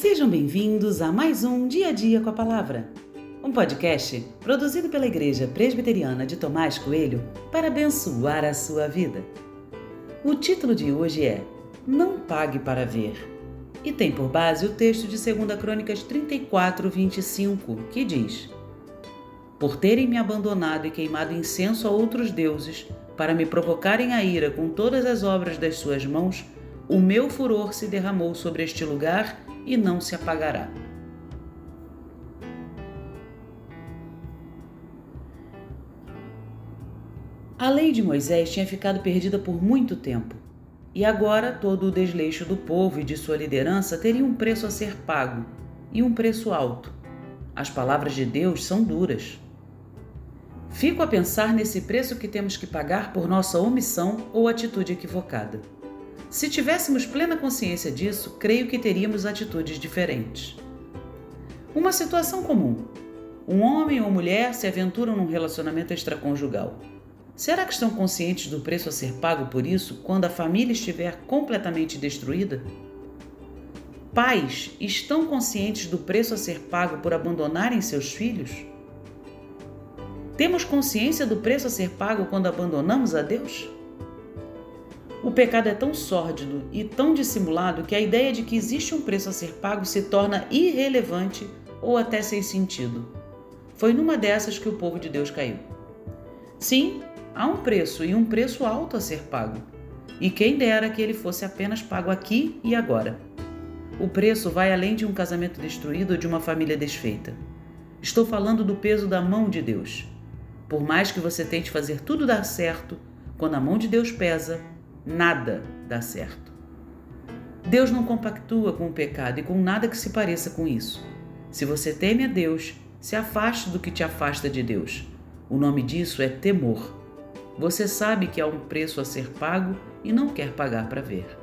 Sejam bem-vindos a mais um Dia a Dia com a Palavra, um podcast produzido pela Igreja Presbiteriana de Tomás Coelho para abençoar a sua vida. O título de hoje é Não Pague para Ver e tem por base o texto de 2 Crônicas 34, 25, que diz: Por terem me abandonado e queimado incenso a outros deuses, para me provocarem a ira com todas as obras das suas mãos, o meu furor se derramou sobre este lugar e não se apagará. A lei de Moisés tinha ficado perdida por muito tempo, e agora todo o desleixo do povo e de sua liderança teria um preço a ser pago, e um preço alto. As palavras de Deus são duras. Fico a pensar nesse preço que temos que pagar por nossa omissão ou atitude equivocada. Se tivéssemos plena consciência disso, creio que teríamos atitudes diferentes. Uma situação comum: um homem ou mulher se aventuram num relacionamento extraconjugal. Será que estão conscientes do preço a ser pago por isso quando a família estiver completamente destruída? Pais estão conscientes do preço a ser pago por abandonarem seus filhos? Temos consciência do preço a ser pago quando abandonamos a Deus? O pecado é tão sórdido e tão dissimulado que a ideia de que existe um preço a ser pago se torna irrelevante ou até sem sentido. Foi numa dessas que o povo de Deus caiu. Sim, há um preço e um preço alto a ser pago. E quem dera que ele fosse apenas pago aqui e agora. O preço vai além de um casamento destruído ou de uma família desfeita. Estou falando do peso da mão de Deus. Por mais que você tente fazer tudo dar certo, quando a mão de Deus pesa, nada dá certo. Deus não compactua com o pecado e com nada que se pareça com isso. Se você teme a Deus, se afaste do que te afasta de Deus. O nome disso é temor. Você sabe que há um preço a ser pago e não quer pagar para ver.